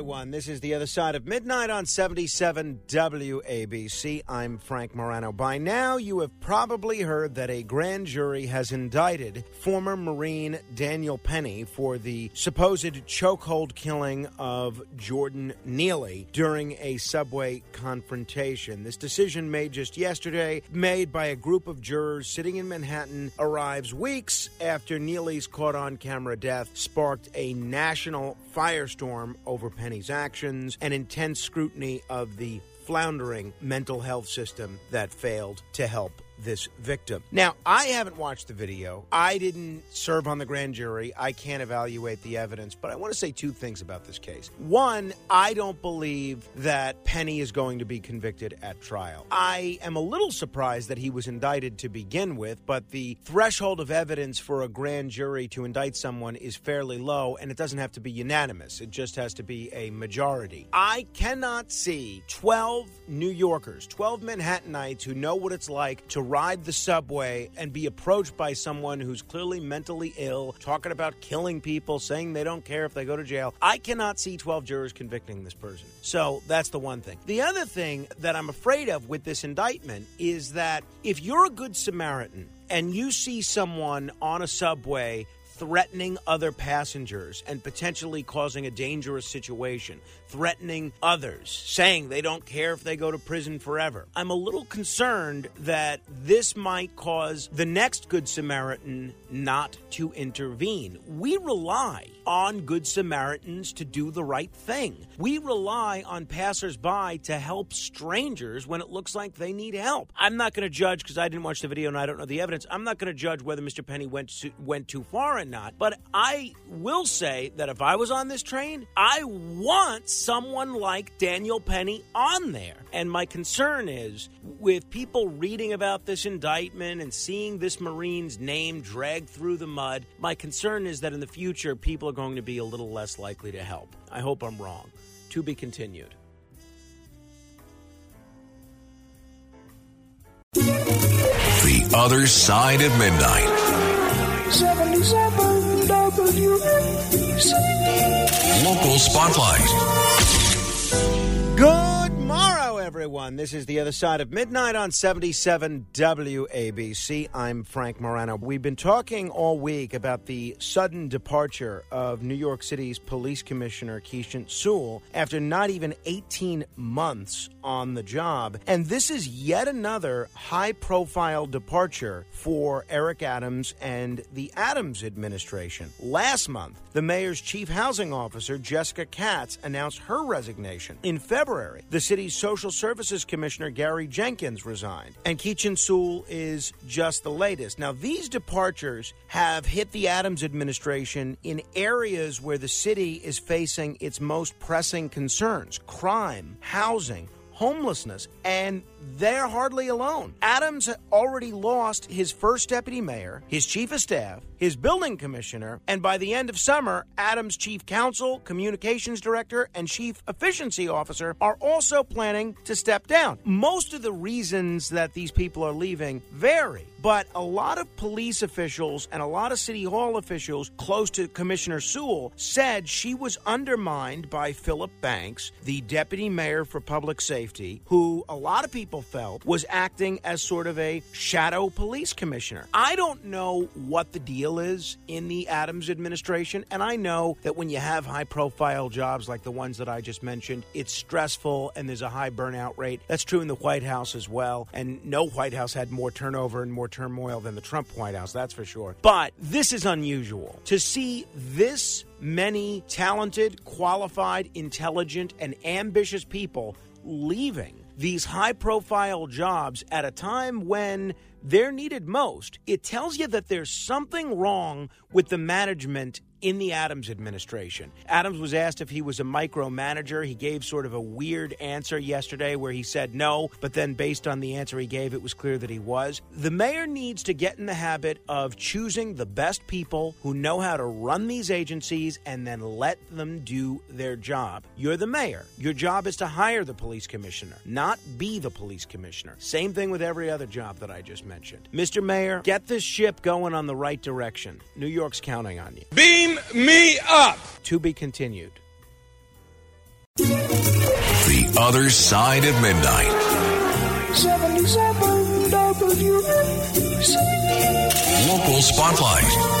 Everyone. This is the other side of midnight on 77 WABC. I'm Frank Morano. By now, you have probably heard that a grand jury has indicted former Marine Daniel Penny for the supposed chokehold killing of Jordan Neely during a subway confrontation. This decision, made just yesterday, made by a group of jurors sitting in Manhattan, arrives weeks after Neely's caught on camera death sparked a national firestorm over Penny's actions and intense scrutiny of the floundering mental health system that failed to help this victim. Now, I haven't watched the video. I didn't serve on the grand jury. I can't evaluate the evidence, but I want to say two things about this case. One, I don't believe that Penny is going to be convicted at trial. I am a little surprised that he was indicted to begin with, but the threshold of evidence for a grand jury to indict someone is fairly low, and it doesn't have to be unanimous. It just has to be a majority. I cannot see 12 New Yorkers, 12 Manhattanites who know what it's like to ride the subway and be approached by someone who's clearly mentally ill, talking about killing people, saying they don't care if they go to jail. I cannot see 12 jurors convicting this person. So that's the one thing. The other thing that I'm afraid of with this indictment is that if you're a good Samaritan and you see someone on a subway threatening other passengers and potentially causing a dangerous situation, threatening others, saying they don't care if they go to prison forever. I'm a little concerned that this might cause the next Good Samaritan not to intervene. We rely on Good Samaritans to do the right thing. We rely on passersby to help strangers when it looks like they need help. I'm not going to judge because I didn't watch the video and I don't know the evidence. I'm not going to judge whether Mr. Penny went to, went too far or not. But I will say that if I was on this train, I want someone like Daniel Penny on there. And my concern is with people reading about this indictment and seeing this Marine's name dragged through the mud, my concern is that in the future, people are going to be a little less likely to help. I hope I'm wrong. To be continued. The Other Side of Midnight. 77 WABC. Local Spotlight. Good morrow, everyone. This is the other side of midnight on 77 WABC. I'm Frank Morano. We've been talking all week about the sudden departure of New York City's police commissioner, Keechant Sewell, after not even 18 months on the job. And this is yet another high profile departure for Eric Adams and the Adams administration. Last month, the mayor's chief housing officer, Jessica Katz, announced her resignation. In February, the city's social services commissioner, Gary Jenkins, resigned. And Keechant Sewell is just the latest. Now, these departures have hit the Adams administration in areas where the city is facing its most pressing concerns crime, housing, homelessness, and they're hardly alone. Adams already lost his first deputy mayor, his chief of staff, his building commissioner, and by the end of summer, Adams' chief counsel, communications director, and chief efficiency officer are also planning to step down. Most of the reasons that these people are leaving vary, but a lot of police officials and a lot of city hall officials close to Commissioner Sewell said she was undermined by Philip Banks, the deputy mayor for public safety, who a lot of people felt was acting as sort of a shadow police commissioner. I don't know what the deal is in the Adams administration, and I know that when you have high profile jobs like the ones that I just mentioned, it's stressful and there's a high burnout rate. That's true in the White House as well, and no White House had more turnover and more turmoil than the Trump White House, that's for sure. But this is unusual. To see this many talented, qualified, intelligent, and ambitious people leaving these high profile jobs at a time when they're needed most, it tells you that there's something wrong with the management in the Adams administration. Adams was asked if he was a micromanager. He gave sort of a weird answer yesterday where he said no, but then based on the answer he gave, it was clear that he was. The mayor needs to get in the habit of choosing the best people who know how to run these agencies and then let them do their job. You're the mayor. Your job is to hire the police commissioner, not be the police commissioner. Same thing with every other job that I just mentioned. Mr. Mayor, get this ship going on the right direction. New York's counting on you. Beam me up! To be continued. The Other Side of Midnight. 77 WABC. Local Spotlight.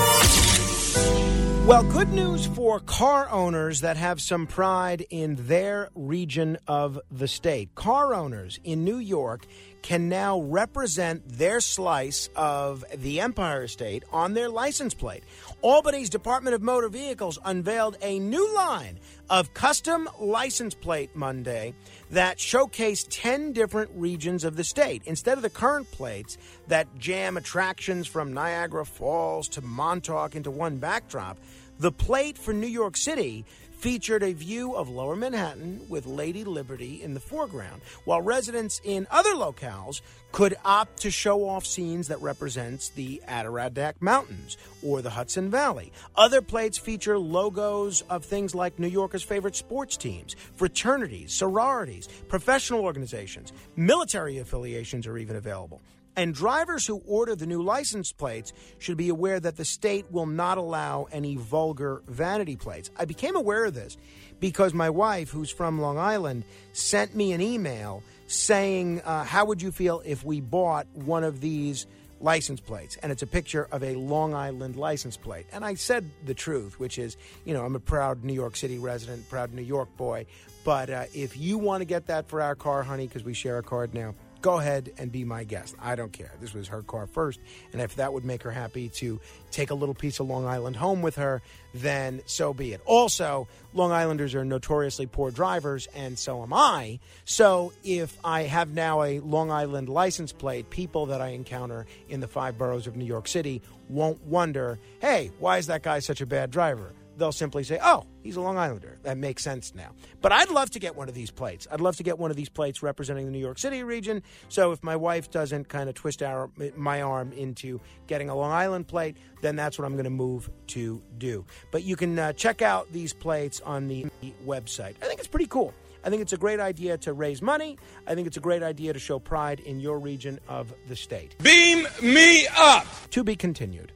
Well, good news for car owners that have some pride in their region of the state. Car owners in New York can now represent their slice of the Empire State on their license plate. Albany's Department of Motor Vehicles unveiled a new line of custom license plate Monday that showcased 10 different regions of the state. Instead of the current plates that jam attractions from Niagara Falls to Montauk into one backdrop, the plate for New York City featured a view of lower Manhattan with Lady Liberty in the foreground, while residents in other locales could opt to show off scenes that represents the Adirondack Mountains or the Hudson Valley. Other plates feature logos of things like New Yorkers' favorite sports teams, fraternities, sororities, professional organizations, military affiliations are even available. And drivers who order the new license plates should be aware that the state will not allow any vulgar vanity plates. I became aware of this because my wife, who's from Long Island, sent me an email saying, uh, How would you feel if we bought one of these license plates? And it's a picture of a Long Island license plate. And I said the truth, which is, you know, I'm a proud New York City resident, proud New York boy. But uh, if you want to get that for our car, honey, because we share a card now, go ahead and be my guest. I don't care. This was her car first. And if that would make her happy to take a little piece of Long Island home with her, then so be it. Also, Long Islanders are notoriously poor drivers, and so am I. So if I have now a Long Island license plate, people that I encounter in the five boroughs of New York City won't wonder, hey, why is that guy such a bad driver? They'll simply say, "Oh, he's a Long Islander." That makes sense now. But I'd love to get one of these plates. I'd love to get one of these plates representing the New York City region. So if my wife doesn't kind of twist our, my arm into getting a Long Island plate, then that's what I'm going to move to do. But you can uh, check out these plates on the website. I think it's pretty cool. I think it's a great idea to raise money. I think it's a great idea to show pride in your region of the state. Beam me up! To be continued.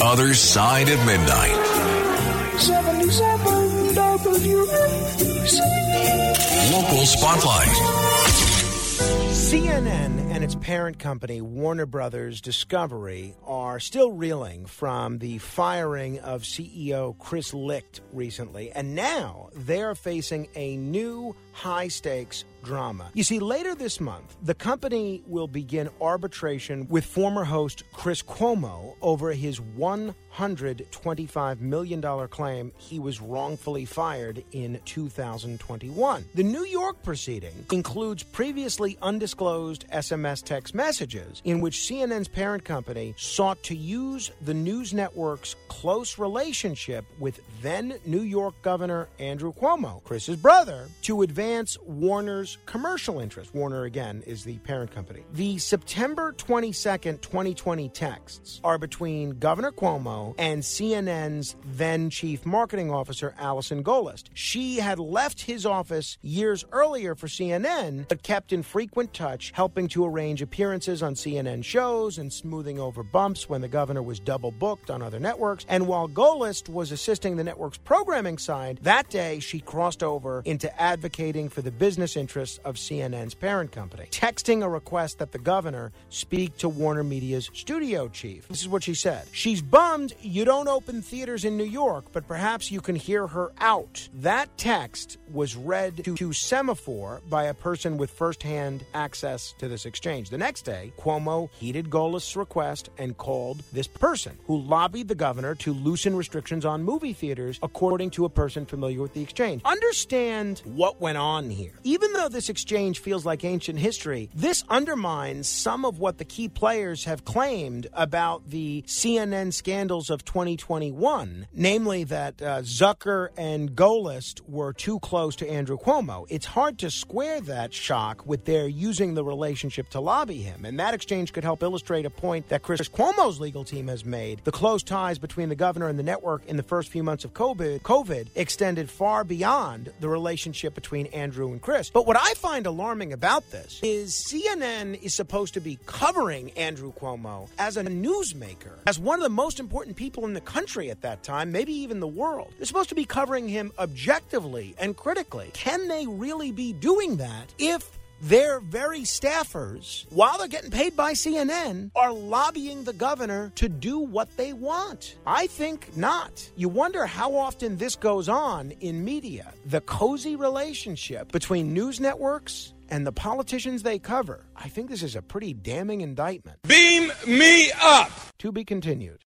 Other Side of Midnight. 77 WABC. Local Spotlight. CNN and its parent company, Warner Brothers Discovery, are still reeling from the firing of CEO Chris Licht recently, and now they're facing a new high stakes drama. You see, later this month, the company will begin arbitration with former host Chris Cuomo over his $125 million claim he was wrongfully fired in 2021. The New York proceeding includes previously undisclosed SMS text messages in which CNN's parent company sought to use the news network's close relationship with then New York Governor Andrew Cuomo, Chris's brother, to advance Warner's commercial interest. Warner, again, is the parent company. The September 22nd, 2020 texts are between Governor Cuomo and CNN's then chief marketing officer, Allison Gollust. She had left his office years earlier for CNN, but kept in frequent touch, helping to arrange appearances on CNN shows and smoothing over bumps when the governor was double booked on other networks. And while Gollust was assisting the network's programming side, that day she crossed over into advocating for the business interests of CNN's parent company, texting a request that the governor speak to Warner Media's studio chief. This is what she said. She's bummed you don't open theaters in New York, but perhaps you can hear her out. That text was read to, to Semafor by a person with firsthand access to this exchange. The next day, Cuomo heeded Gollust's request and called this person, who lobbied the governor to loosen restrictions on movie theaters, according to a person familiar with the exchange. Understand what went on here. Even though this exchange feels like ancient history, this undermines some of what the key players have claimed about the CNN scandals of 2021, namely that uh, Zucker and Gollust were too close to Andrew Cuomo. It's hard to square that shock with their using the relationship to lobby him. And that exchange could help illustrate a point that Chris Cuomo's legal team has made. The close ties between the governor and the network in the first few months of COVID, COVID extended far beyond the relationship between Andrew and Chris. But what I find alarming about this is CNN is supposed to be covering Andrew Cuomo as a newsmaker, as one of the most important people in the country at that time, maybe even the world. They're supposed to be covering him objectively and critically. Can they really be doing that if their very staffers, while they're getting paid by CNN, are lobbying the governor to do what they want. I think not. You wonder how often this goes on in media. The cozy relationship between news networks and the politicians they cover. I think this is a pretty damning indictment. Beam me up. To be continued.